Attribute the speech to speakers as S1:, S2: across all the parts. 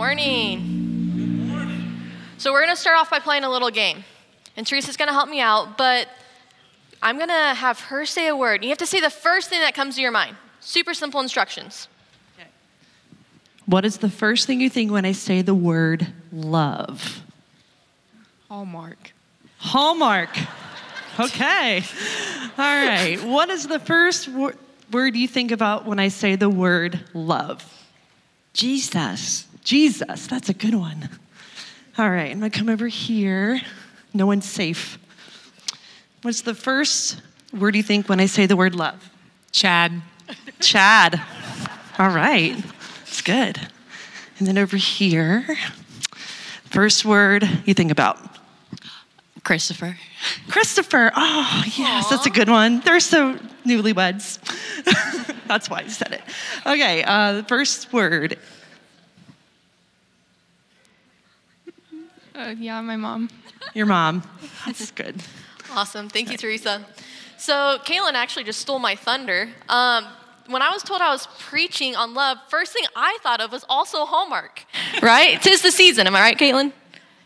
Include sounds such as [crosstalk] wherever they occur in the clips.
S1: morning. Good morning. So, we're going to start off by playing a little game. And Teresa's going to help me out, but I'm going to have her say a word. You have to say the first thing that comes to your mind. Super simple instructions.
S2: What is the first thing you think when I say the word love?
S3: Hallmark.
S2: Hallmark. Okay. All right. What is the first wor- word you think about when I say the word love?
S4: Jesus.
S2: Jesus. That's a good one. All right. I'm to come over here. No one's safe. What's the first word you think when I say the word love?
S3: Chad.
S2: Chad. All right. It's good. And then over here, first word you think about?
S4: Christopher.
S2: Christopher. Oh, yes, that's a good one. They're so newlyweds. [laughs] that's why I said it. Okay, uh, the first word.
S3: Uh, yeah, my mom.
S2: Your mom. That's good.
S1: Awesome. Thank you, Teresa. So, Kaylin actually just stole my thunder. Um, when I was told I was preaching on love, first thing I thought of was also Hallmark, [laughs] right? Tis the season. Am I right, Caitlin?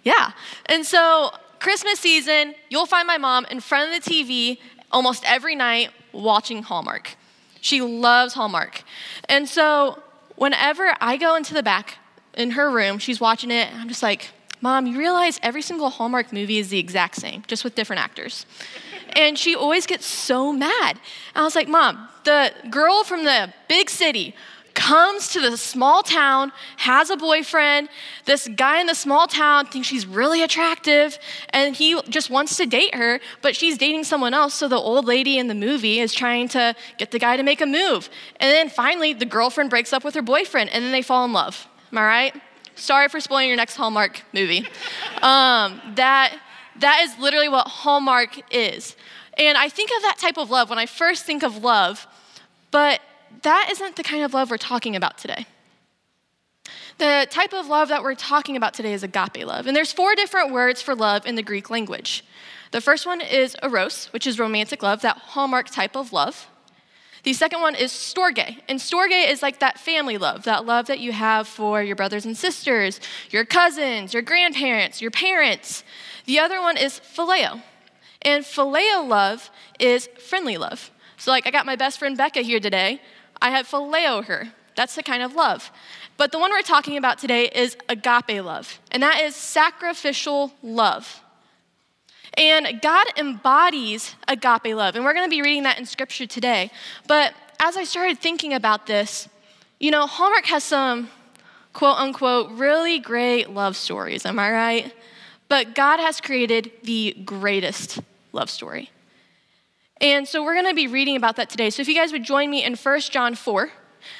S1: Yeah. And so, Christmas season, you'll find my mom in front of the TV almost every night watching Hallmark. She loves Hallmark. And so, whenever I go into the back in her room, she's watching it, I'm just like, Mom, you realize every single Hallmark movie is the exact same, just with different actors. And she always gets so mad. And I was like, Mom, the girl from the big city comes to the small town, has a boyfriend. This guy in the small town thinks she's really attractive, and he just wants to date her, but she's dating someone else. So the old lady in the movie is trying to get the guy to make a move. And then finally, the girlfriend breaks up with her boyfriend, and then they fall in love. Am I right? Sorry for spoiling your next Hallmark movie. Um, that, that is literally what Hallmark is. And I think of that type of love when I first think of love, but that isn't the kind of love we're talking about today. The type of love that we're talking about today is agape love. And there's four different words for love in the Greek language. The first one is eros, which is romantic love, that hallmark type of love. The second one is storge. And storge is like that family love, that love that you have for your brothers and sisters, your cousins, your grandparents, your parents. The other one is phileo. And phileo love is friendly love. So, like, I got my best friend Becca here today. I have phileo her. That's the kind of love. But the one we're talking about today is agape love, and that is sacrificial love. And God embodies agape love. And we're going to be reading that in scripture today. But as I started thinking about this, you know, Hallmark has some quote unquote really great love stories, am I right? But God has created the greatest love story. And so we're going to be reading about that today. So if you guys would join me in 1 John 4,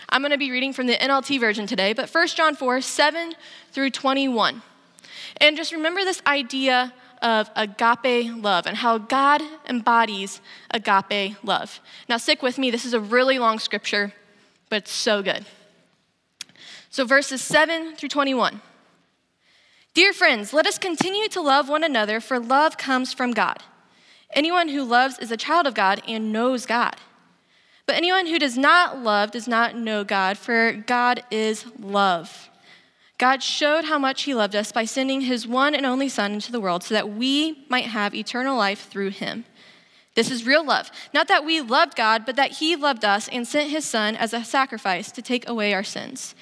S1: I'm going to be reading from the NLT version today, but 1 John 4, 7 through 21. And just remember this idea of agape love and how God embodies agape love. Now, stick with me. This is a really long scripture, but it's so good. So, verses 7 through 21. Dear friends, let us continue to love one another, for love comes from God. Anyone who loves is a child of God and knows God. But anyone who does not love does not know God, for God is love. God showed how much He loved us by sending His one and only Son into the world so that we might have eternal life through Him. This is real love. Not that we loved God, but that He loved us and sent His Son as a sacrifice to take away our sins.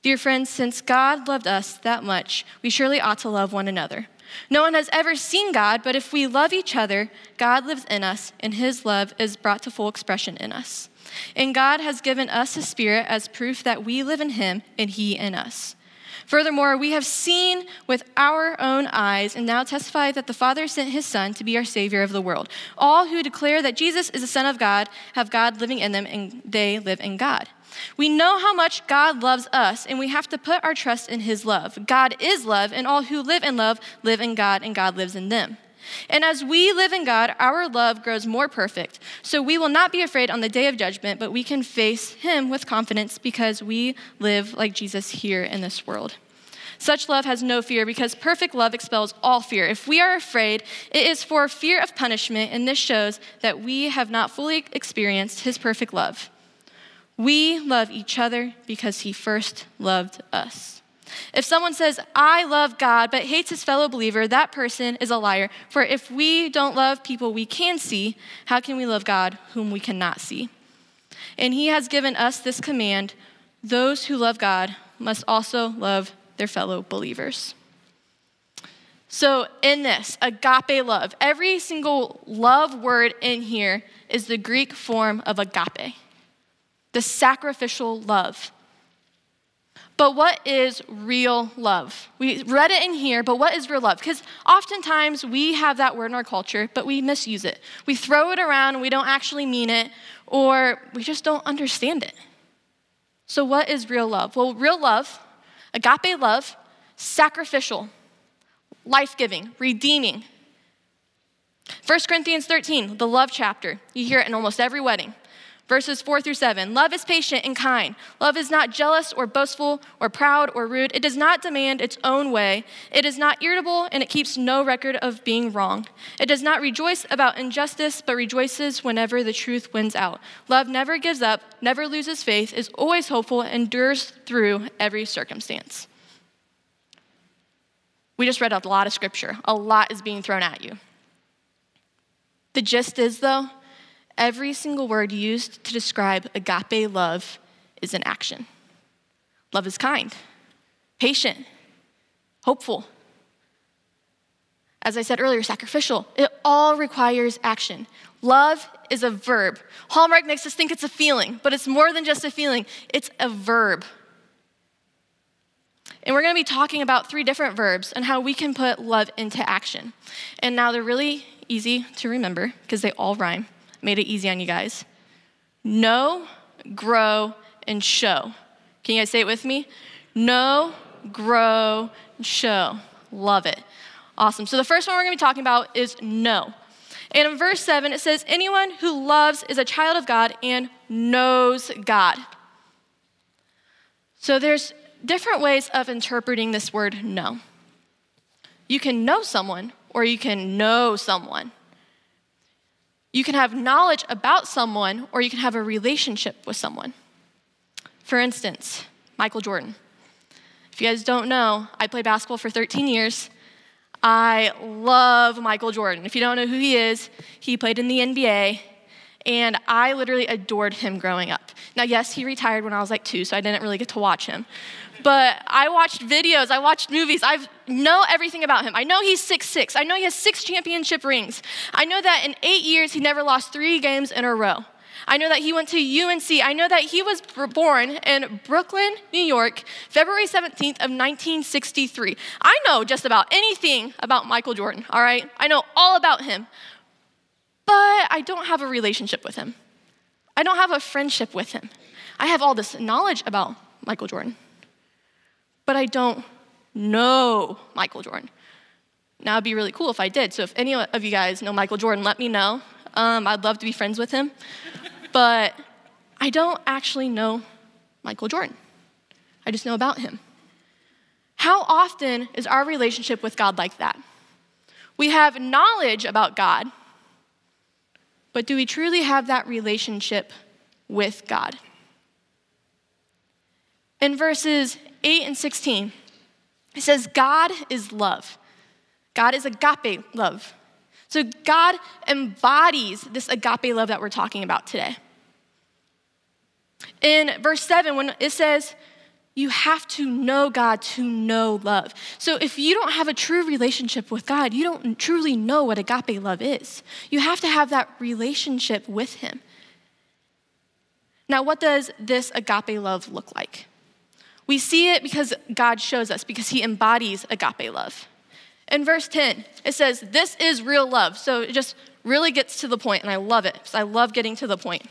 S1: Dear friends, since God loved us that much, we surely ought to love one another. No one has ever seen God, but if we love each other, God lives in us, and His love is brought to full expression in us. And God has given us His Spirit as proof that we live in Him and He in us. Furthermore, we have seen with our own eyes and now testify that the Father sent his Son to be our Savior of the world. All who declare that Jesus is the Son of God have God living in them, and they live in God. We know how much God loves us, and we have to put our trust in his love. God is love, and all who live in love live in God, and God lives in them. And as we live in God, our love grows more perfect. So we will not be afraid on the day of judgment, but we can face Him with confidence because we live like Jesus here in this world. Such love has no fear because perfect love expels all fear. If we are afraid, it is for fear of punishment, and this shows that we have not fully experienced His perfect love. We love each other because He first loved us. If someone says, I love God, but hates his fellow believer, that person is a liar. For if we don't love people we can see, how can we love God whom we cannot see? And he has given us this command those who love God must also love their fellow believers. So, in this, agape love, every single love word in here is the Greek form of agape, the sacrificial love. But what is real love? We read it in here, but what is real love? Because oftentimes we have that word in our culture, but we misuse it. We throw it around and we don't actually mean it, or we just don't understand it. So, what is real love? Well, real love, agape love, sacrificial life giving, redeeming. 1 Corinthians 13, the love chapter. You hear it in almost every wedding. Verses 4 through 7. Love is patient and kind. Love is not jealous or boastful or proud or rude. It does not demand its own way. It is not irritable and it keeps no record of being wrong. It does not rejoice about injustice, but rejoices whenever the truth wins out. Love never gives up, never loses faith, is always hopeful, endures through every circumstance. We just read a lot of scripture, a lot is being thrown at you. The gist is, though, every single word used to describe agape love is an action. Love is kind, patient, hopeful. As I said earlier, sacrificial. It all requires action. Love is a verb. Hallmark makes us think it's a feeling, but it's more than just a feeling, it's a verb. And we're going to be talking about three different verbs and how we can put love into action. And now they're really easy to remember because they all rhyme. Made it easy on you guys. Know, grow, and show. Can you guys say it with me? Know, grow, and show. Love it. Awesome. So the first one we're going to be talking about is know. And in verse 7, it says, Anyone who loves is a child of God and knows God. So there's different ways of interpreting this word know. You can know someone, or you can know someone. You can have knowledge about someone, or you can have a relationship with someone. For instance, Michael Jordan. If you guys don't know, I played basketball for 13 years. I love Michael Jordan. If you don't know who he is, he played in the NBA, and I literally adored him growing up. Now, yes, he retired when I was like two, so I didn't really get to watch him but I watched videos, I watched movies. I know everything about him. I know he's six six. I know he has six championship rings. I know that in eight years he never lost three games in a row. I know that he went to UNC. I know that he was born in Brooklyn, New York, February 17th of 1963. I know just about anything about Michael Jordan, all right? I know all about him. But I don't have a relationship with him. I don't have a friendship with him. I have all this knowledge about Michael Jordan but I don't know Michael Jordan. Now, it'd be really cool if I did. So, if any of you guys know Michael Jordan, let me know. Um, I'd love to be friends with him. but I don't actually know Michael Jordan, I just know about him. How often is our relationship with God like that? We have knowledge about God, but do we truly have that relationship with God? In verses 8 and 16, it says, God is love. God is agape love. So God embodies this agape love that we're talking about today. In verse 7, when it says, you have to know God to know love. So if you don't have a true relationship with God, you don't truly know what agape love is. You have to have that relationship with Him. Now, what does this agape love look like? We see it because God shows us, because He embodies agape love. In verse 10, it says, This is real love. So it just really gets to the point, and I love it I love getting to the point.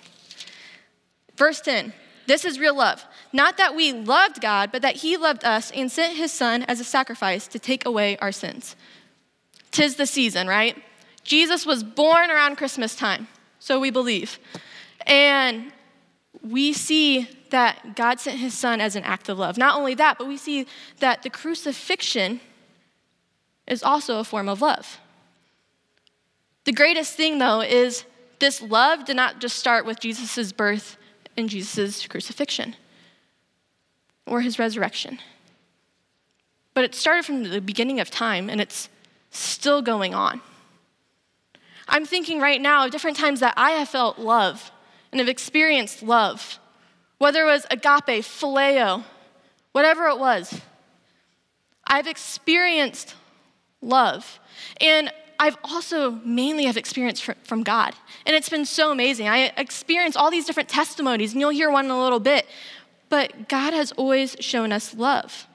S1: Verse 10, this is real love. Not that we loved God, but that He loved us and sent His Son as a sacrifice to take away our sins. Tis the season, right? Jesus was born around Christmas time, so we believe. And we see that God sent his son as an act of love. Not only that, but we see that the crucifixion is also a form of love. The greatest thing, though, is this love did not just start with Jesus' birth and Jesus' crucifixion or his resurrection. but it started from the beginning of time and it's still going on. I'm thinking right now of different times that I have felt love and have experienced love, whether it was agape, phileo, whatever it was. I've experienced love. And I've also mainly have experienced from God. And it's been so amazing. I experience all these different testimonies, and you'll hear one in a little bit. But God has always shown us love.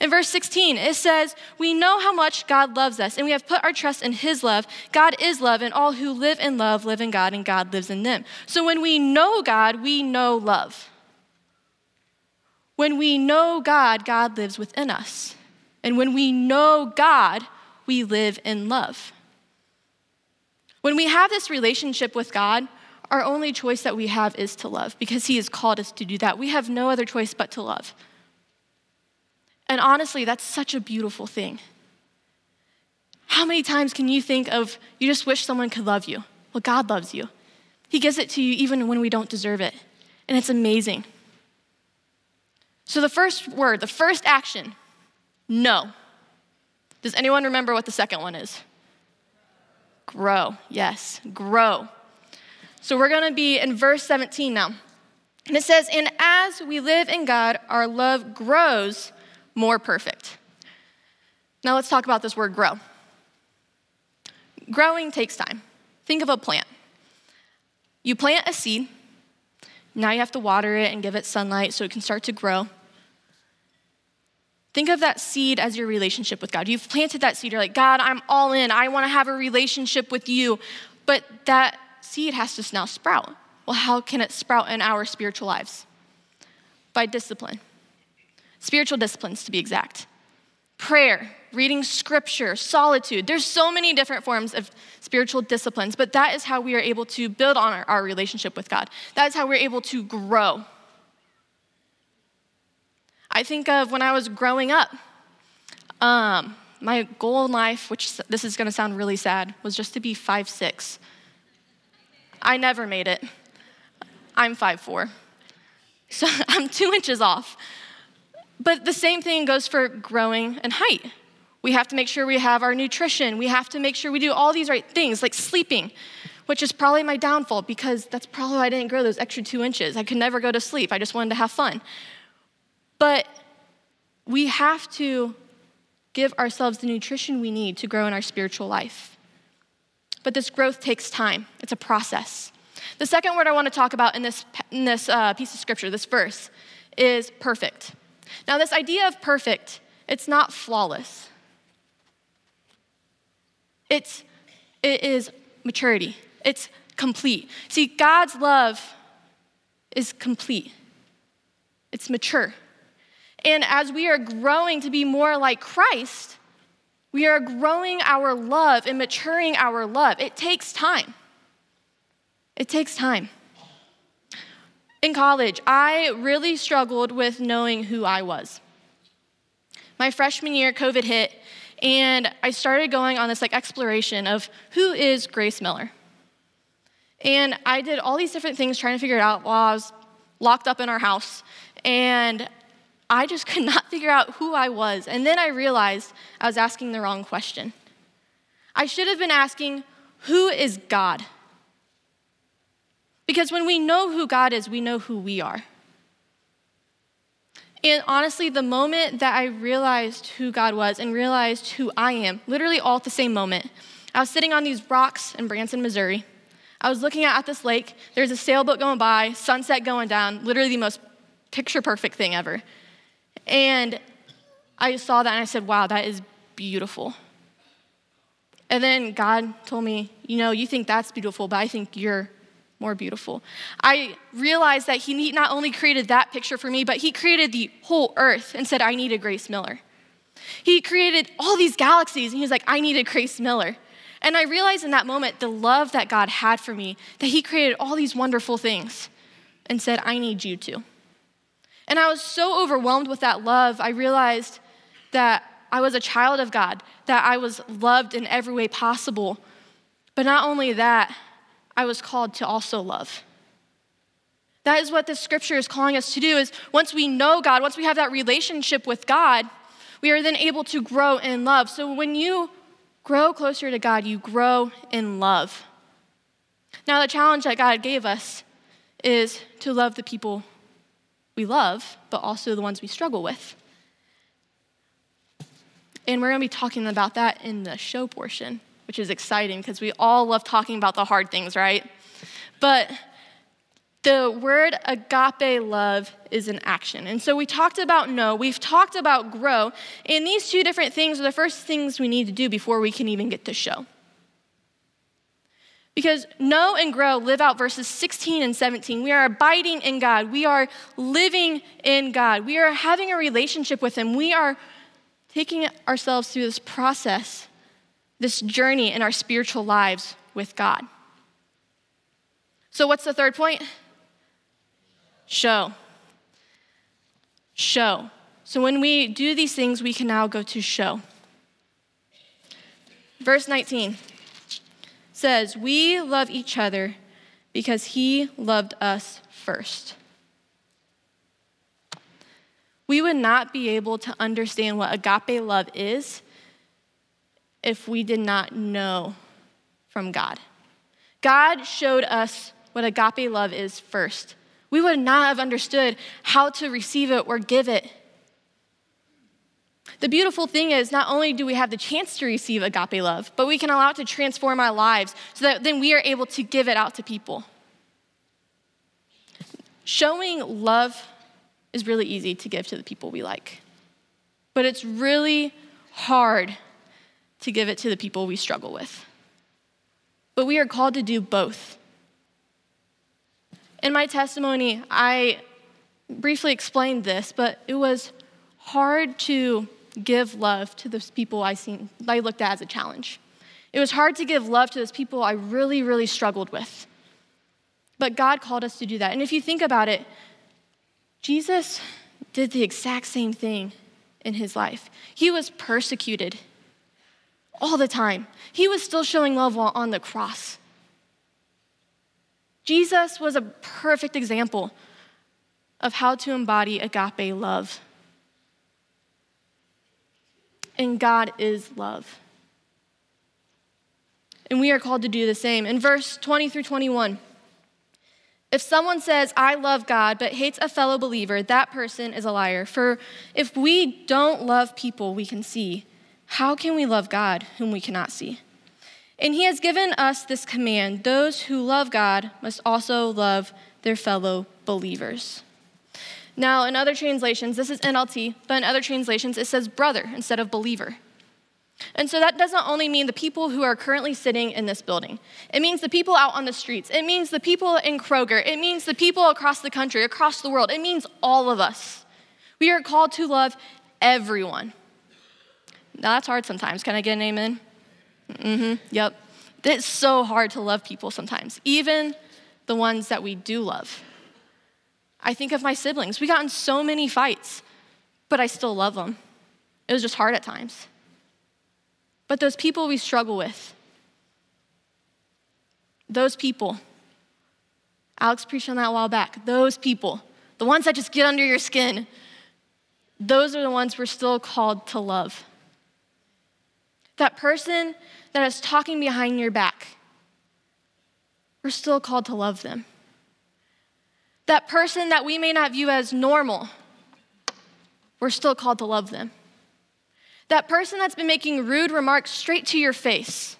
S1: In verse 16, it says, We know how much God loves us, and we have put our trust in His love. God is love, and all who live in love live in God, and God lives in them. So when we know God, we know love. When we know God, God lives within us. And when we know God, we live in love. When we have this relationship with God, our only choice that we have is to love because He has called us to do that. We have no other choice but to love. And honestly, that's such a beautiful thing. How many times can you think of you just wish someone could love you? Well, God loves you. He gives it to you even when we don't deserve it. And it's amazing. So, the first word, the first action, no. Does anyone remember what the second one is? Grow. Yes, grow. So we're going to be in verse 17 now. And it says, And as we live in God, our love grows more perfect. Now let's talk about this word grow. Growing takes time. Think of a plant. You plant a seed, now you have to water it and give it sunlight so it can start to grow. Think of that seed as your relationship with God. You've planted that seed. You're like, God, I'm all in. I want to have a relationship with you. But that seed has to now sprout. Well, how can it sprout in our spiritual lives? By discipline. Spiritual disciplines, to be exact. Prayer, reading scripture, solitude. There's so many different forms of spiritual disciplines, but that is how we are able to build on our, our relationship with God. That is how we're able to grow. I think of when I was growing up. Um, my goal in life, which this is going to sound really sad, was just to be five six. I never made it. I'm five four, so [laughs] I'm two inches off. But the same thing goes for growing in height. We have to make sure we have our nutrition. We have to make sure we do all these right things, like sleeping, which is probably my downfall because that's probably why I didn't grow those extra two inches. I could never go to sleep. I just wanted to have fun. But we have to give ourselves the nutrition we need to grow in our spiritual life. But this growth takes time, it's a process. The second word I want to talk about in this, in this uh, piece of scripture, this verse, is perfect. Now, this idea of perfect, it's not flawless. It's, it is maturity. It's complete. See, God's love is complete. It's mature. And as we are growing to be more like Christ, we are growing our love and maturing our love. It takes time. It takes time. In college, I really struggled with knowing who I was. My freshman year, COVID hit, and I started going on this like exploration of who is Grace Miller. And I did all these different things trying to figure it out while I was locked up in our house. And I just [laughs] could not figure out who I was. And then I realized I was asking the wrong question. I should have been asking, Who is God? Because when we know who God is, we know who we are. And honestly, the moment that I realized who God was and realized who I am, literally all at the same moment, I was sitting on these rocks in Branson, Missouri. I was looking out at this lake. There's a sailboat going by, sunset going down, literally the most picture perfect thing ever. And I saw that and I said, wow, that is beautiful. And then God told me, you know, you think that's beautiful, but I think you're more beautiful. I realized that He not only created that picture for me, but He created the whole earth and said, I need a Grace Miller. He created all these galaxies and He was like, I need a Grace Miller. And I realized in that moment the love that God had for me, that He created all these wonderful things and said, I need you to. And I was so overwhelmed with that love, I realized that I was a child of God, that I was loved in every way possible. But not only that, I was called to also love. That is what the scripture is calling us to do is once we know God, once we have that relationship with God, We are then able to grow in love. So when you grow closer to God, you grow in love. Now, the challenge that God gave us is to love the people we love, but also the ones we struggle with. And we're going to be talking about that in the show portion, which is exciting because we all love talking about the hard things, right? But the word agape love is an action. And so we talked about know, we've talked about grow, and these two different things are the first things we need to do before we can even get to show. Because know and grow live out verses 16 and 17. We are abiding in God. We are living in God. We are having a relationship with Him. We are taking ourselves through this process, this journey in our spiritual lives with God. So, what's the third point? Show. Show. So, when we do these things, we can now go to show. Verse 19 says, We love each other because he loved us first. We would not be able to understand what agape love is if we did not know from God. God showed us what agape love is first. We would not have understood how to receive it or give it the beautiful thing is, not only do we have the chance to receive agape love, but we can allow it to transform our lives so that then we are able to give it out to people. Showing love is really easy to give to the people we like, but it's really hard to give it to the people we struggle with. But we are called to do both. In my testimony, I briefly explained this, but it was hard to give love to those people I seen I looked at as a challenge. It was hard to give love to those people I really, really struggled with. But God called us to do that. And if you think about it, Jesus did the exact same thing in his life. He was persecuted all the time. He was still showing love while on the cross. Jesus was a perfect example of how to embody agape love and God is love. And we are called to do the same. In verse 20 through 21, if someone says, I love God, but hates a fellow believer, that person is a liar. For if we don't love people we can see, how can we love God whom we cannot see? And he has given us this command those who love God must also love their fellow believers. Now, in other translations, this is NLT, but in other translations, it says brother instead of believer. And so that doesn't only mean the people who are currently sitting in this building. It means the people out on the streets. It means the people in Kroger. It means the people across the country, across the world. It means all of us. We are called to love everyone. Now, that's hard sometimes. Can I get an amen? Mm hmm. Yep. It's so hard to love people sometimes, even the ones that we do love. I think of my siblings. We got in so many fights, but I still love them. It was just hard at times. But those people we struggle with, those people, Alex preached on that a while back, those people, the ones that just get under your skin, those are the ones we're still called to love. That person that is talking behind your back, we're still called to love them. That person that we may not view as normal, we're still called to love them. That person that's been making rude remarks straight to your face,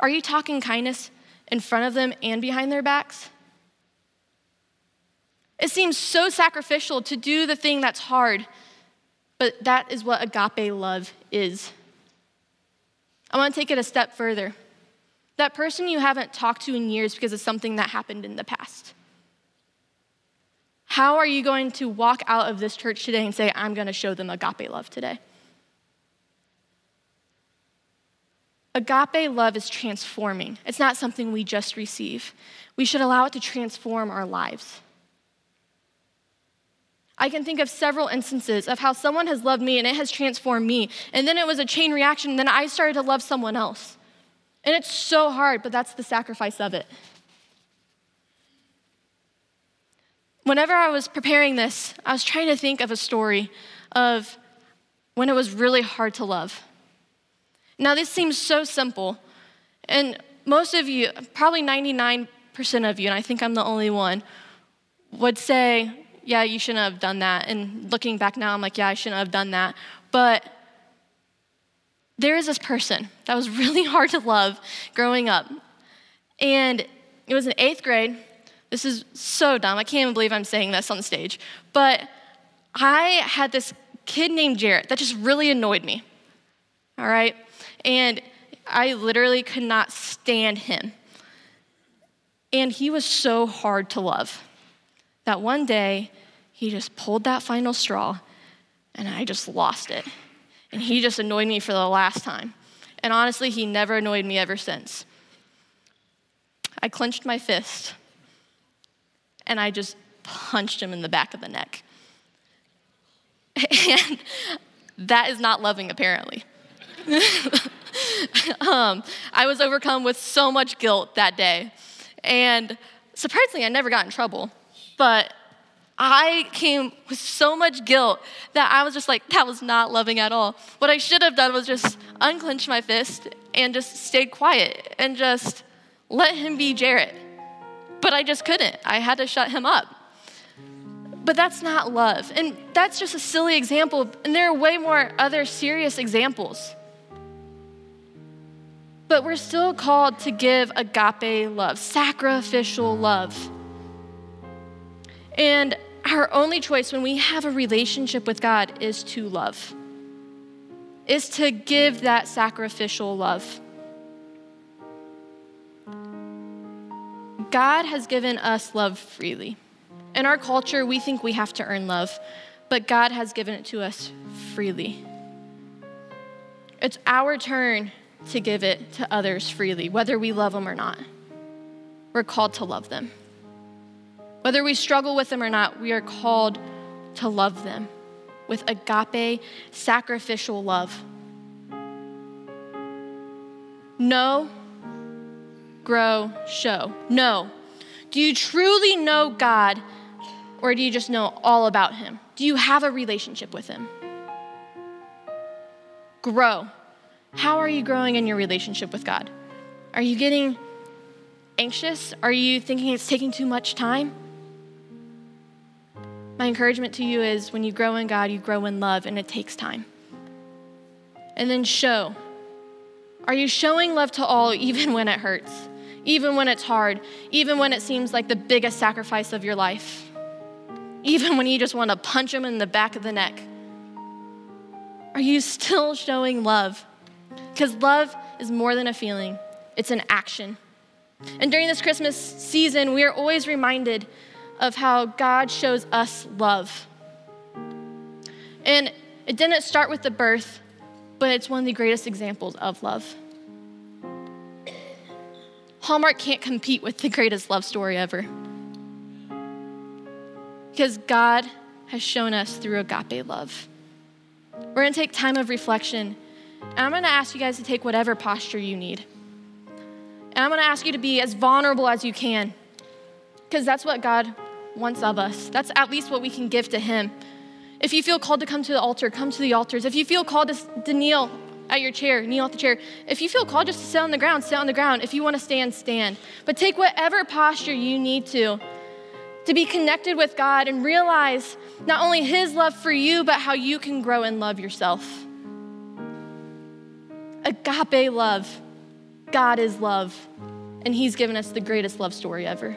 S1: are you talking kindness in front of them and behind their backs? It seems so sacrificial to do the thing that's hard, but that is what agape love is. I want to take it a step further. That person you haven't talked to in years because of something that happened in the past. How are you going to walk out of this church today and say, I'm going to show them agape love today? Agape love is transforming. It's not something we just receive. We should allow it to transform our lives. I can think of several instances of how someone has loved me and it has transformed me. And then it was a chain reaction, and then I started to love someone else. And it's so hard, but that's the sacrifice of it. Whenever I was preparing this, I was trying to think of a story of when it was really hard to love. Now, this seems so simple, and most of you, probably 99% of you, and I think I'm the only one, would say, Yeah, you shouldn't have done that. And looking back now, I'm like, Yeah, I shouldn't have done that. But there is this person that was [laughs] really hard to love growing up. And it was in eighth grade. This is so dumb. I can't even believe I'm saying this on stage. But I had this kid named Jarrett that just really annoyed me. All right? And I literally could not stand him. And he was so hard to love that one day he just pulled that final straw and I just lost it. And he just annoyed me for the last time. And honestly, he never annoyed me ever since. I clenched my fist and I just punched him in the back of the neck. [laughs] And that is not loving, apparently. [laughs] um, I was overcome with so much guilt that day. And surprisingly, I never got in trouble. But I came with so much guilt that I was just like, that was not loving at all. What I should have done was just unclench my fist and just stayed quiet and just let him be Jarrett. But I just couldn't. I had to shut him up. But that's not love. And that's just a silly example. And there are way more other serious examples. But we're still called to give agape love, sacrificial love. And our only choice when we have a relationship with God is to love, is to give that sacrificial love. God has given us love freely. In our culture, we think we have to earn love, but God has given it to us freely. It's our turn to give it to others freely, whether we love them or not. We're called to love them. Whether we struggle with them or not, we are called to love them with agape, sacrificial love. Know, grow, show. Know. Do you truly know God or do you just know all about Him? Do you have a relationship with Him? Grow. How are you growing in your relationship with God? Are you getting anxious? Are you thinking it's taking too much time? My encouragement to you is when you grow in God, you grow in love, and it takes time. And then show. Are you showing love to all [laughs] even when it hurts, even when it's hard, even when it seems like the biggest sacrifice of your life, even when you just want to punch them in the back of the neck? Are you still [laughs] showing love? Because love is more than a feeling, it's an action. And during this Christmas season, we are always reminded of how God shows us love. And it didn't start with the birth, but it's one of the greatest examples of love. Hallmark can't compete with the greatest love story ever. Because God has shown us through agape love. We're gonna take time of reflection, and I'm gonna ask you guys to take whatever posture you need. And I'm gonna ask you to be as vulnerable as you can, because that's what God wants of us. That's at least what we can give to Him. If you feel called to come to the altar, come to the altars. If you feel called to, to kneel at your chair, kneel at the chair. If you feel called just to sit on the ground, sit on the ground. If you want to stand, stand. But take whatever posture you need to to be connected with God and realize not only His love for you, but how you can grow and love yourself. Agape love. God is love, and He's given us the greatest love story ever.